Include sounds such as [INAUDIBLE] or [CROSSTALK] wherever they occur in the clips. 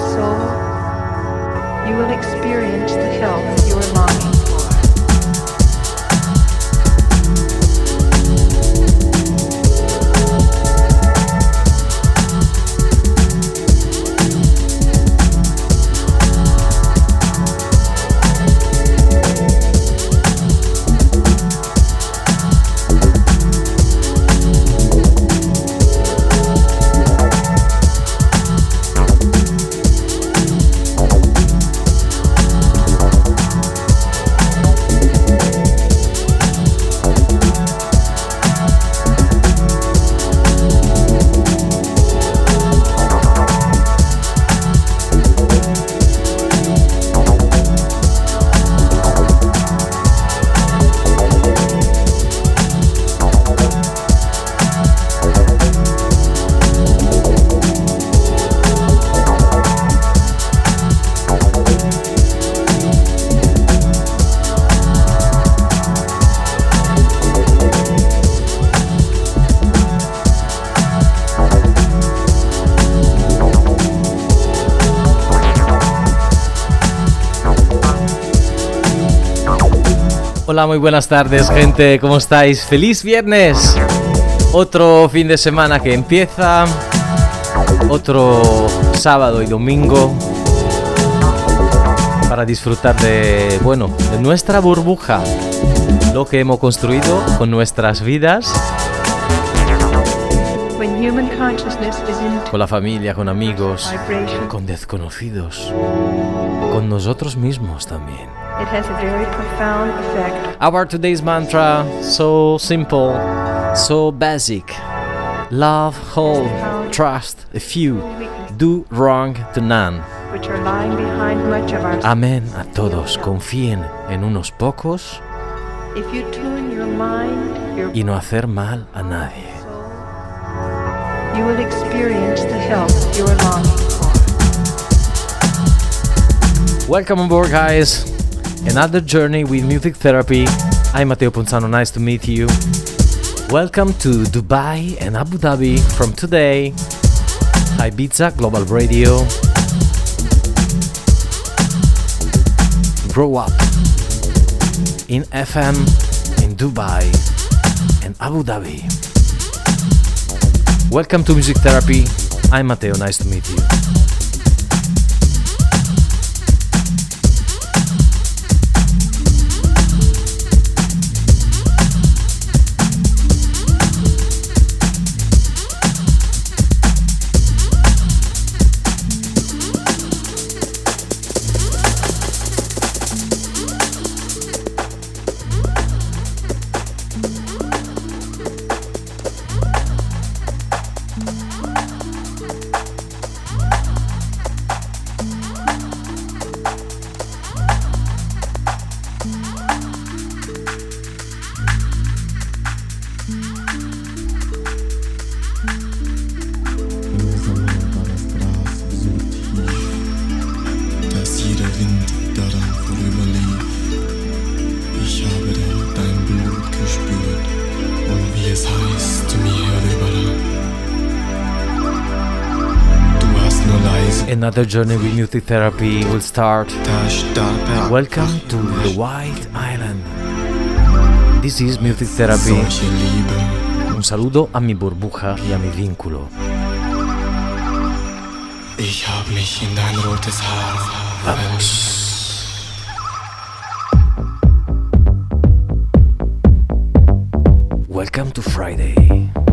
soul, you will experience the health you are longing Hola, muy buenas tardes, gente. ¿Cómo estáis? ¡Feliz viernes! Otro fin de semana que empieza. Otro sábado y domingo. Para disfrutar de, bueno, de nuestra burbuja. Lo que hemos construido con nuestras vidas. Con la familia, con amigos, con desconocidos. Con nosotros mismos también. Has a very profound effect. Our today's mantra, so simple, so basic. Love, hold, trust a few, do wrong to none. Which are lying behind much of our Amén a todos, confíen en unos pocos If you tune your mind, your y no hacer mal a nadie. you will experience the health you are longing for. Welcome on board, guys. Another journey with music therapy. I'm Matteo Ponzano, nice to meet you. Welcome to Dubai and Abu Dhabi from today. Ibiza Global Radio. Grow up in FM in Dubai and Abu Dhabi. Welcome to Music Therapy. I'm Matteo, nice to meet you. Another journey with music therapy will start. Welcome to the White Island. This is Music Therapy. Un saludo a mi burbuja y a mi vínculo. ich hab mich in dein rotes Haar verliebt. Welcome to Friday.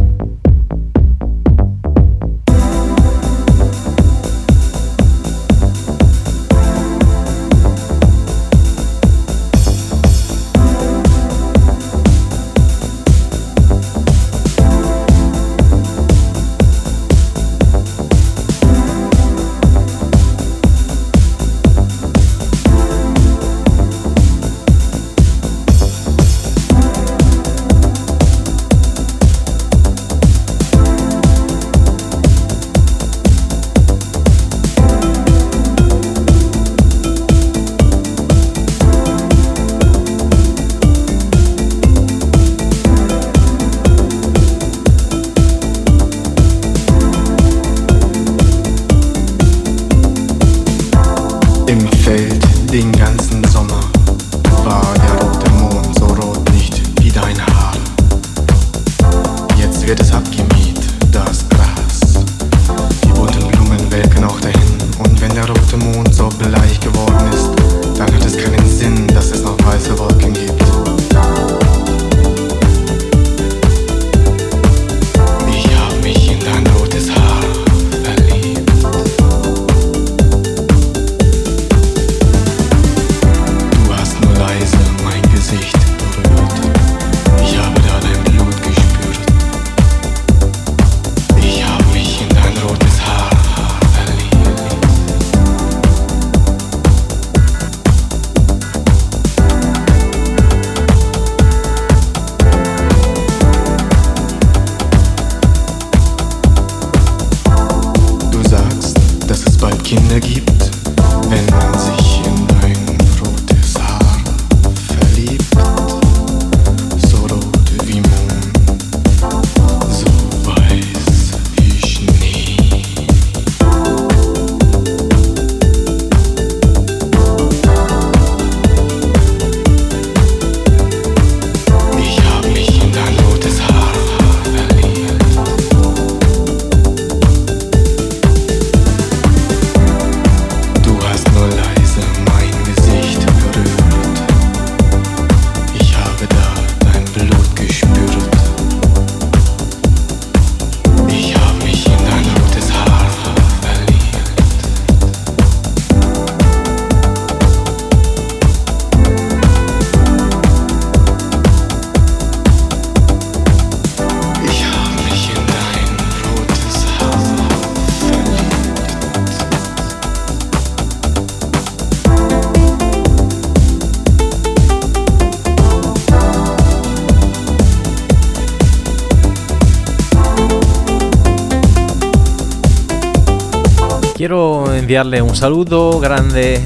enviarle un saludo grande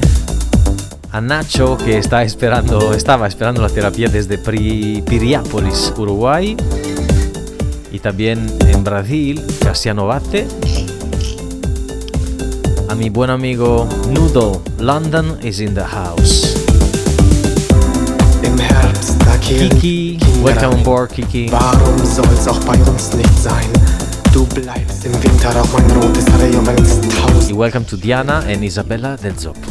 a Nacho que está esperando, estaba esperando la terapia desde Pri Piriápolis, Uruguay. Y también en Brasil, Cassiano Vate. A mi buen amigo Noodle, London is in the house. Kiki, welcome on board, Kiki. Warum soll's auch bei uns nicht sein? Welcome to Diana and Isabella del Zoppo.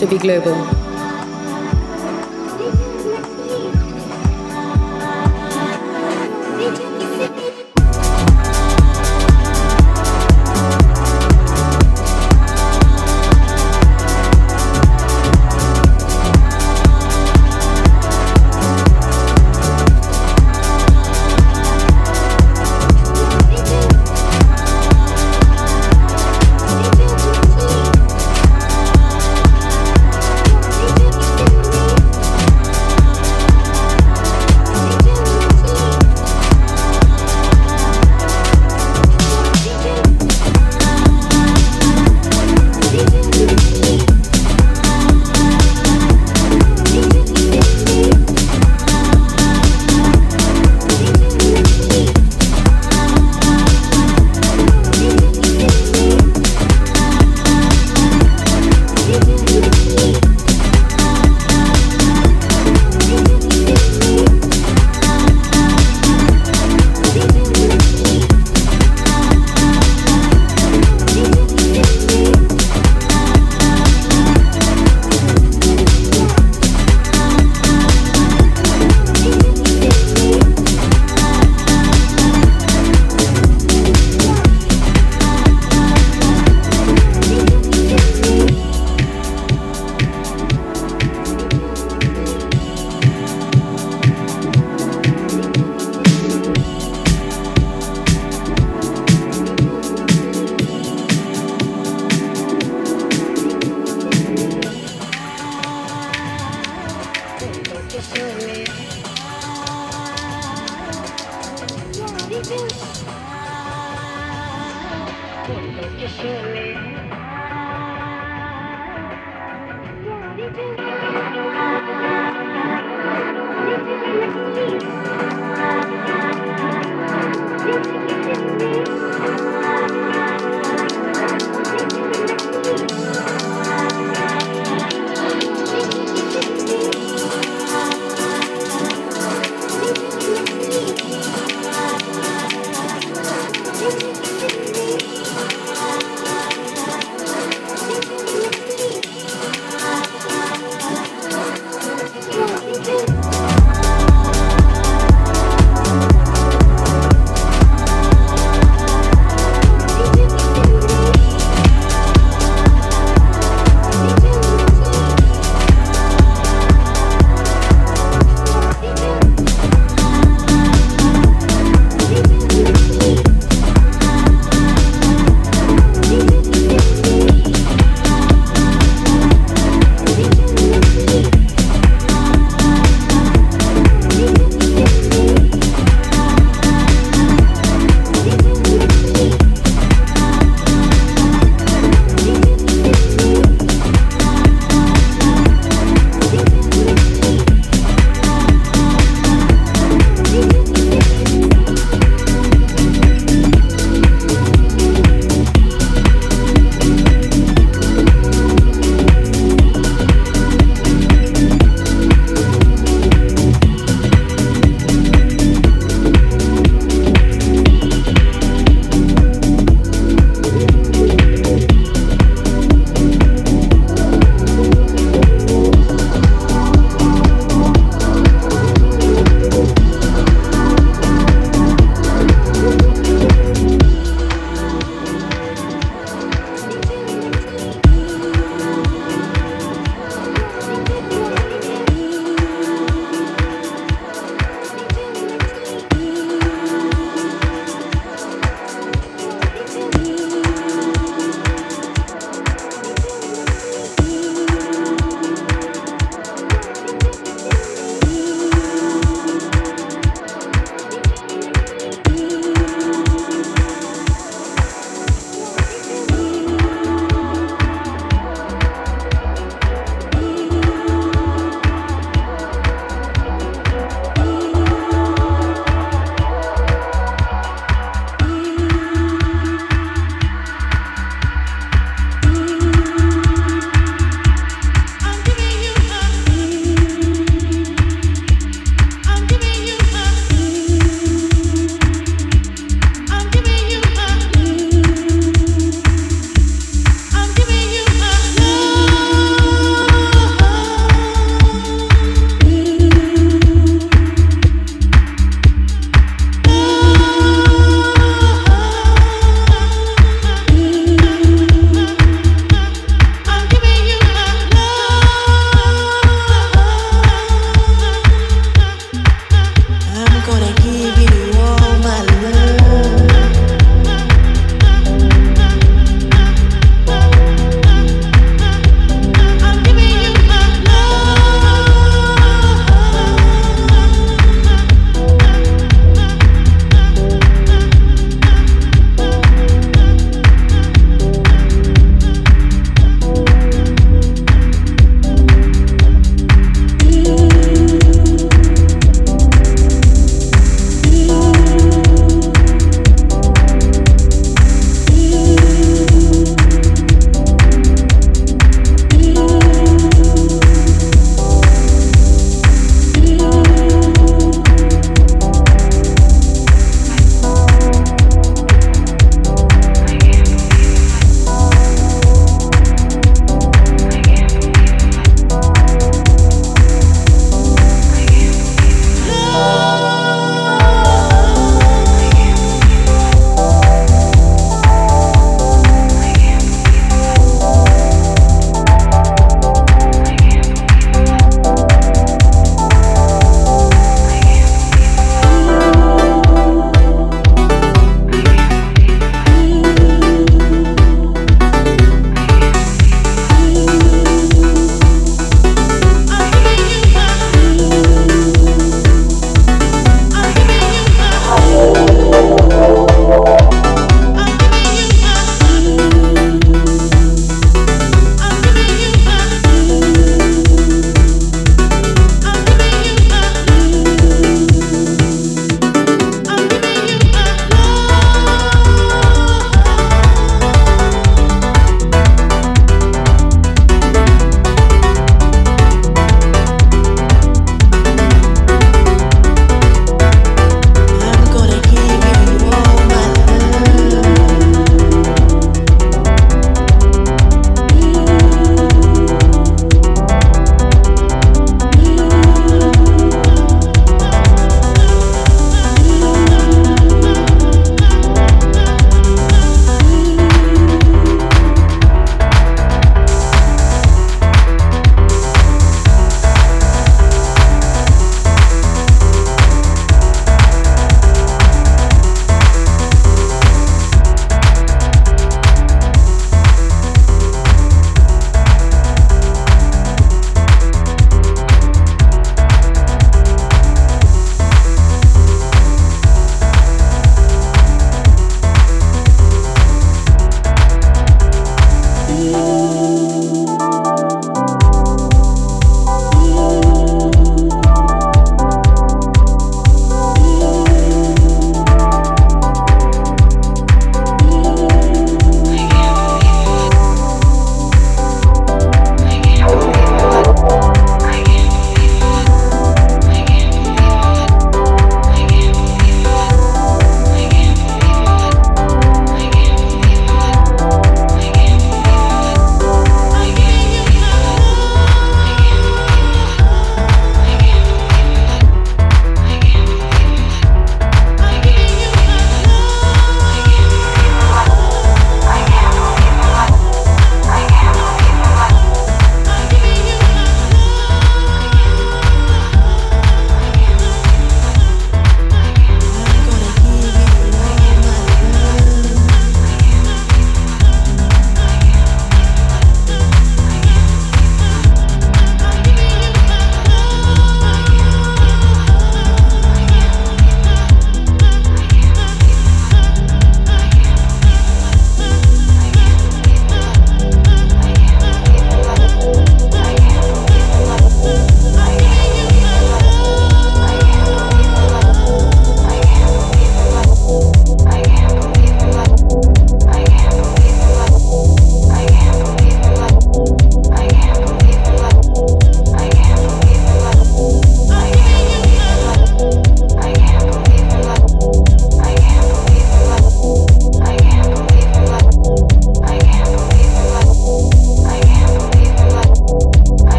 to be global.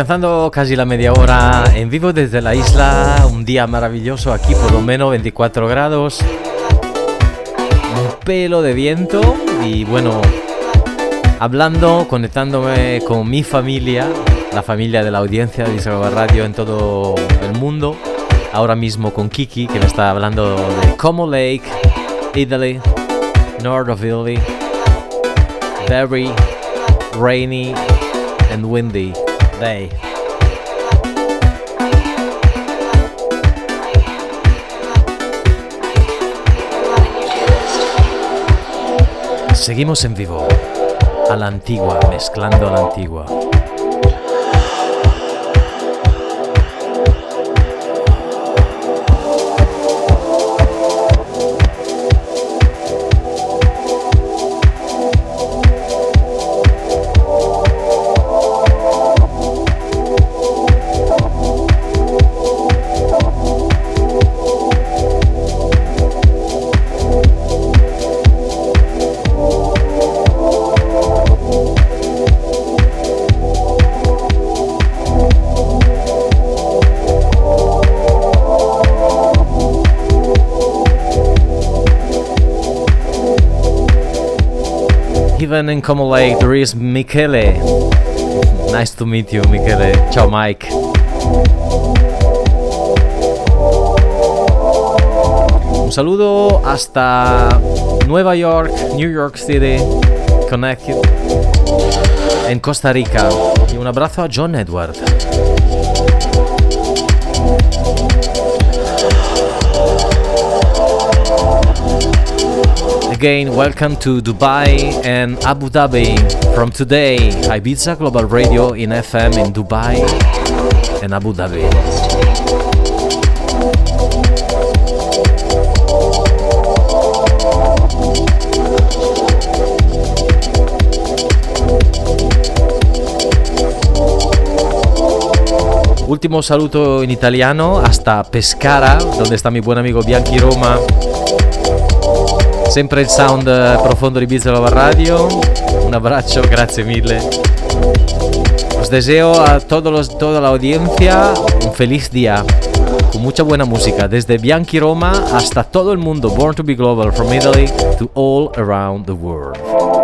Alcanzando casi la media hora en vivo desde la isla, un día maravilloso aquí, por lo menos 24 grados, un pelo de viento y bueno, hablando, conectándome con mi familia, la familia de la audiencia de Israel Radio en todo el mundo, ahora mismo con Kiki que me está hablando de Como Lake, Italy, north of Italy, very rainy and windy. Seguimos en vivo, a la antigua, mezclando a la antigua. Even in Como Lake there is Michele. Nice to meet you, Michele. Ciao, Mike. Un saludo hasta Nueva York, New York City, Connecticut, en Costa Rica. Y un abrazo a John Edward. Again, welcome to Dubai and Abu Dhabi. From today, Ibiza Global Radio in FM in Dubai and Abu Dhabi. Último saludo en italiano hasta Pescara, donde está mi buen amigo Bianchi Roma. Sempre il sound profondo di Bizarro Radio. Un abbraccio, grazie mille. Os deseo a todos toda la audiencia un feliz día con mucha buena música desde Bianchi Roma hasta todo el mundo. Born to be global from Italy to all around the world.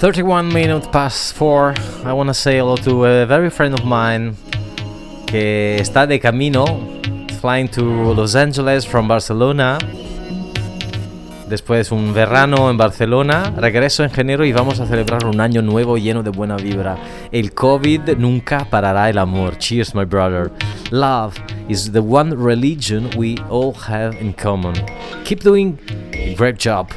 31 minutes past 4. I want to say hello to a very friend of mine que está de camino, flying to Los Angeles from Barcelona. Después un verano en Barcelona, regreso en enero y vamos a celebrar un año nuevo lleno de buena vibra. El COVID nunca parará el amor. Cheers, my brother. Love is the one religion we all have in common. Keep doing a great job.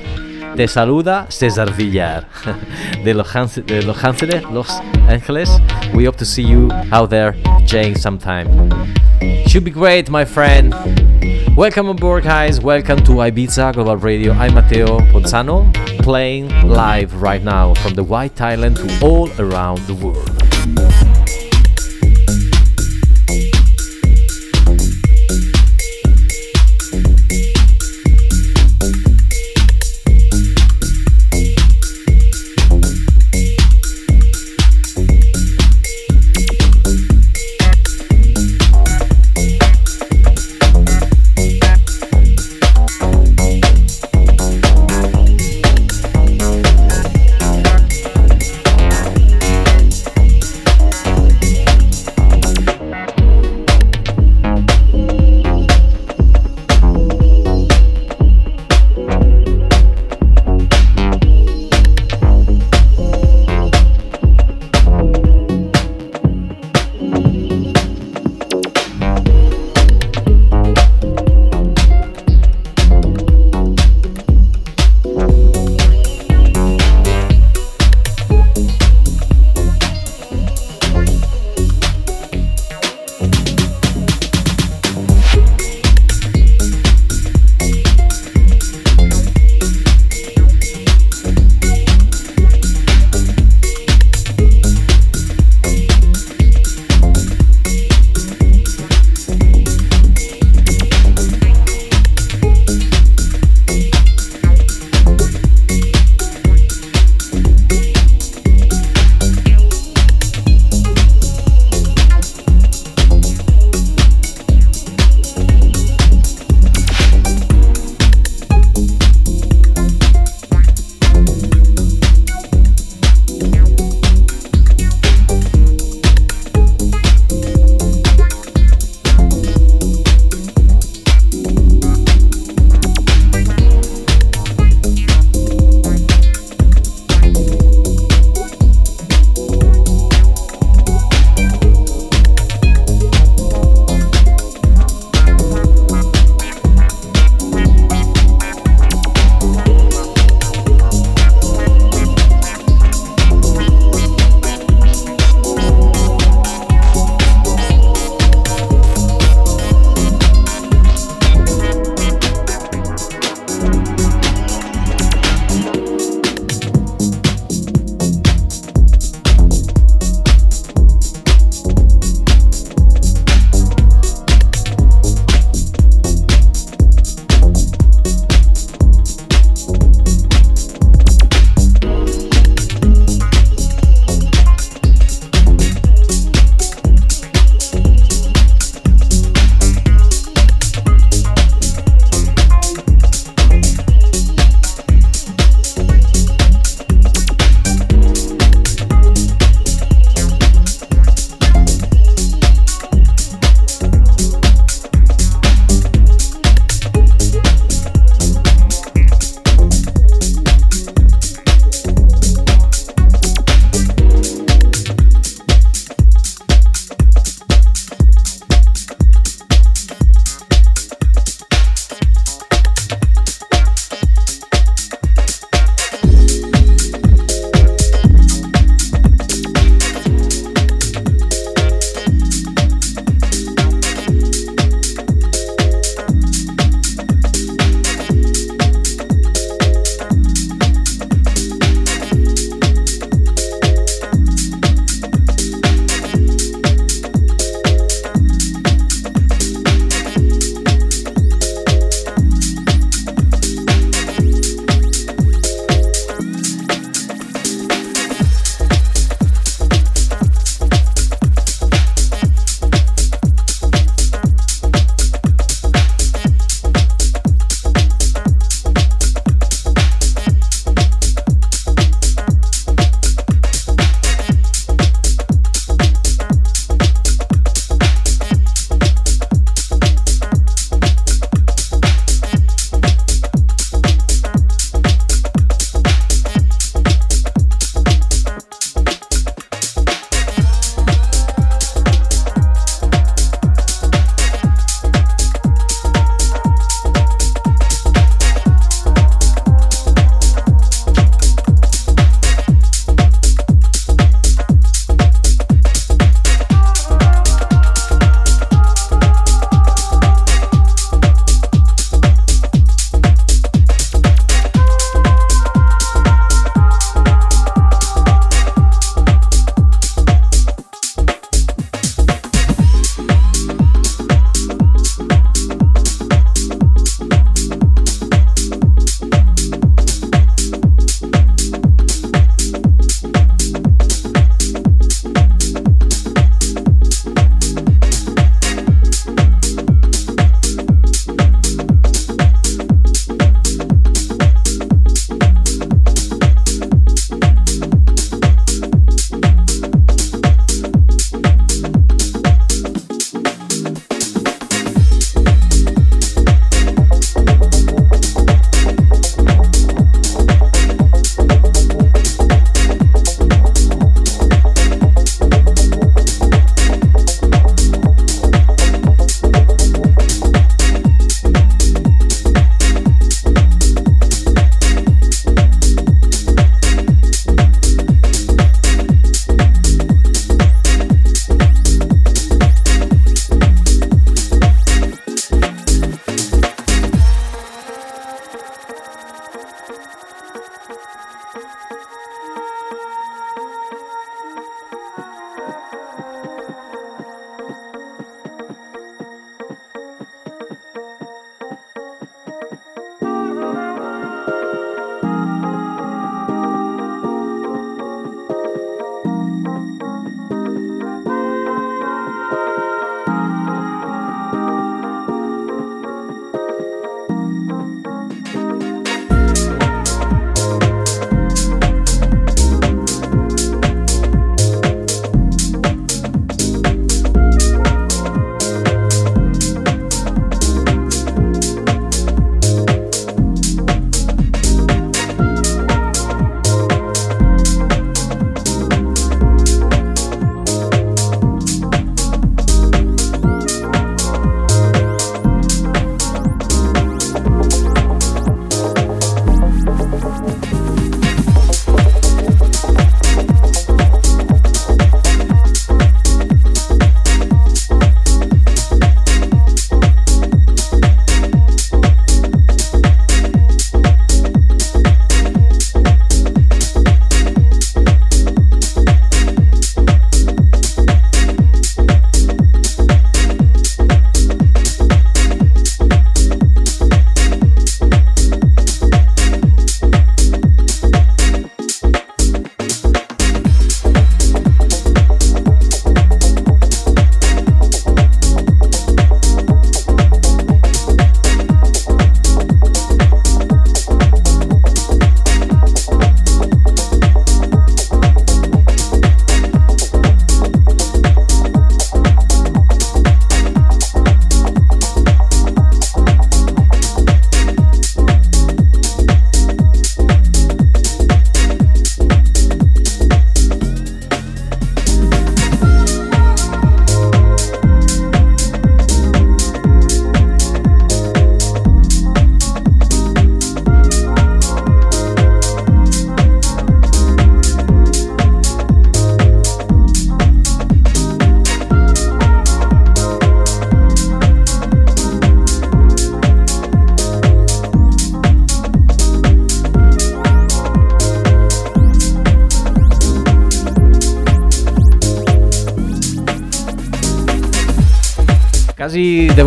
Te saluda César Villar [LAUGHS] de Los, Ángeles, Los Ángeles. We hope to see you out there Jane sometime. Should be great, my friend. Welcome aboard, guys. Welcome to Ibiza Global Radio. I'm Matteo Ponzano, playing live right now from the White Island to all around the world.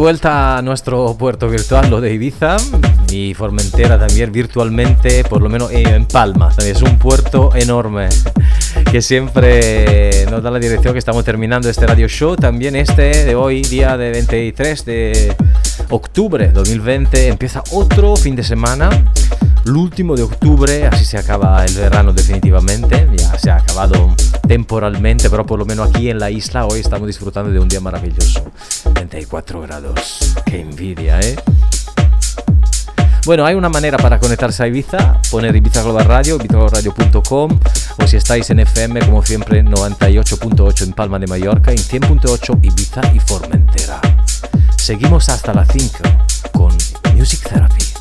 Vuelta a nuestro puerto virtual, lo de Ibiza y Formentera también virtualmente, por lo menos en Palma. Es un puerto enorme que siempre nos da la dirección que estamos terminando este radio show. También este de hoy, día de 23 de octubre 2020, empieza otro fin de semana l'ultimo de octubre, así se acaba el verano definitivamente, ya se ha acabado temporalmente, pero por lo menos aquí en la isla hoy estamos disfrutando de un día maravilloso. 34 grados, qué envidia, ¿eh? Bueno, hay una manera para conectarse a Ibiza, poner Ibiza Global Radio, ibizaglobalradio.com o si estáis en FM, como siempre, 98.8 en Palma de Mallorca, en 100.8 Ibiza y Formentera. Seguimos hasta las 5 con Music Therapy.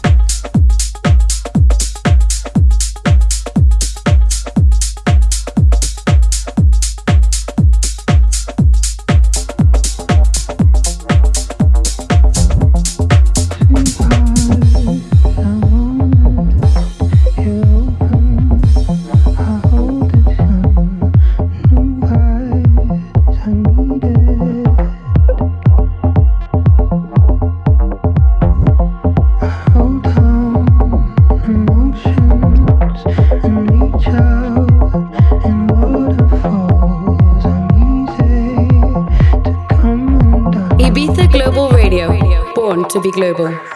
Global.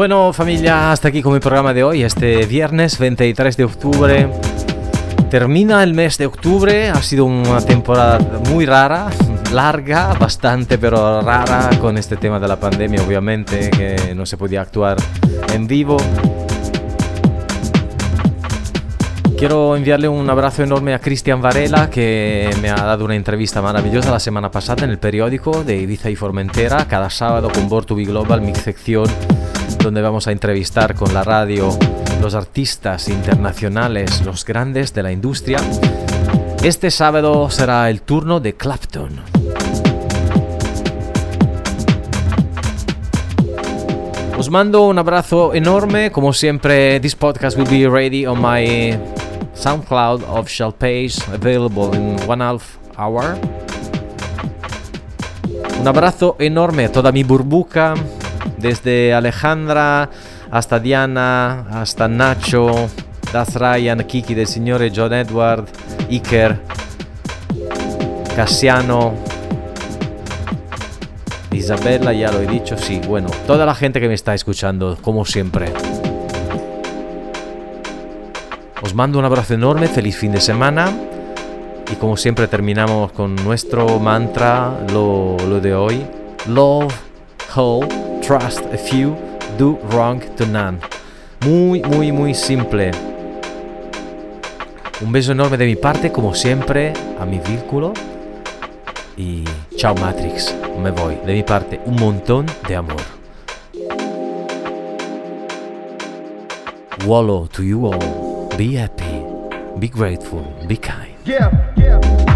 Bueno familia, hasta aquí con mi programa de hoy, este viernes 23 de octubre. Termina el mes de octubre, ha sido una temporada muy rara, larga, bastante pero rara con este tema de la pandemia obviamente, que no se podía actuar en vivo. Quiero enviarle un abrazo enorme a Cristian Varela, que me ha dado una entrevista maravillosa la semana pasada en el periódico de Ibiza y Formentera, cada sábado con Be Global, mi sección, donde vamos a entrevistar con la radio los artistas internacionales, los grandes de la industria. Este sábado será el turno de Clapton. Os mando un abrazo enorme, como siempre, this podcast will be ready on my SoundCloud official page, available in one half hour. Un abrazo enorme a toda mi burbuja, desde Alejandra hasta Diana, hasta Nacho, Das Ryan, Kiki del signore John Edward, Iker, Cassiano, Isabella, ya lo he dicho, sí, bueno, toda la gente que me está escuchando, como siempre. Os mando un abrazo enorme, feliz fin de semana. Y como siempre terminamos con nuestro mantra, lo, lo de hoy. Love, hold, trust a few, do wrong to none. Muy, muy, muy simple. Un beso enorme de mi parte, como siempre, a mi vínculo. Y chao Matrix, me voy. De mi parte, un montón de amor. Wallow to you all. Be happy, be grateful, be kind. Yeah, yeah.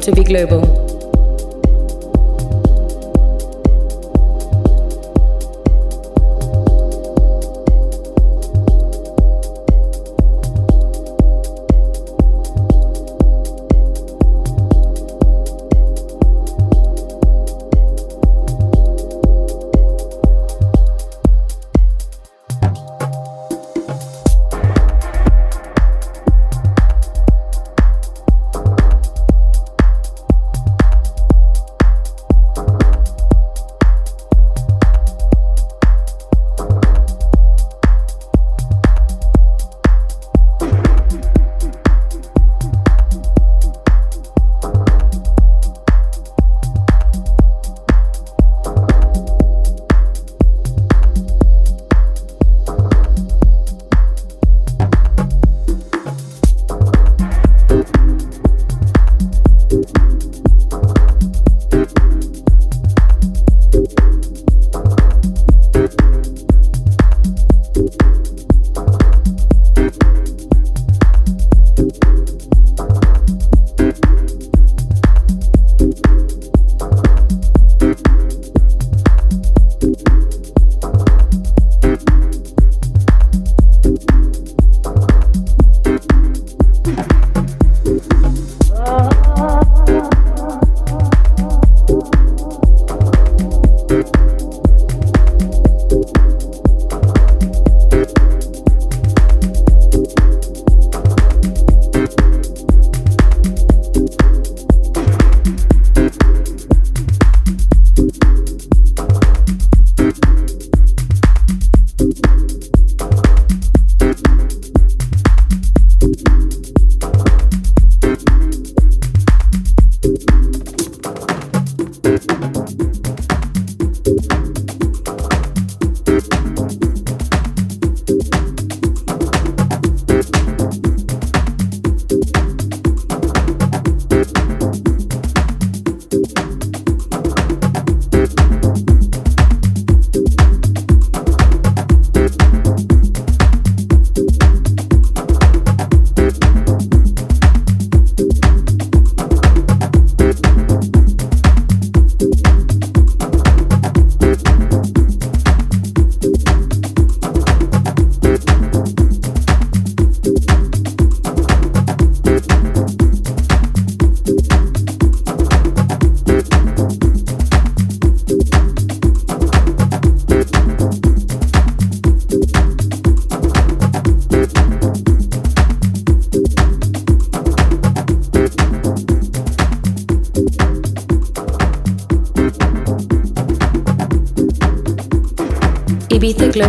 To be global.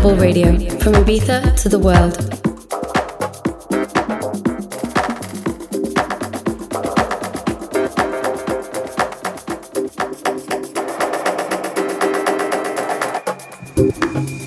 Global Radio, from Ibiza to the world. You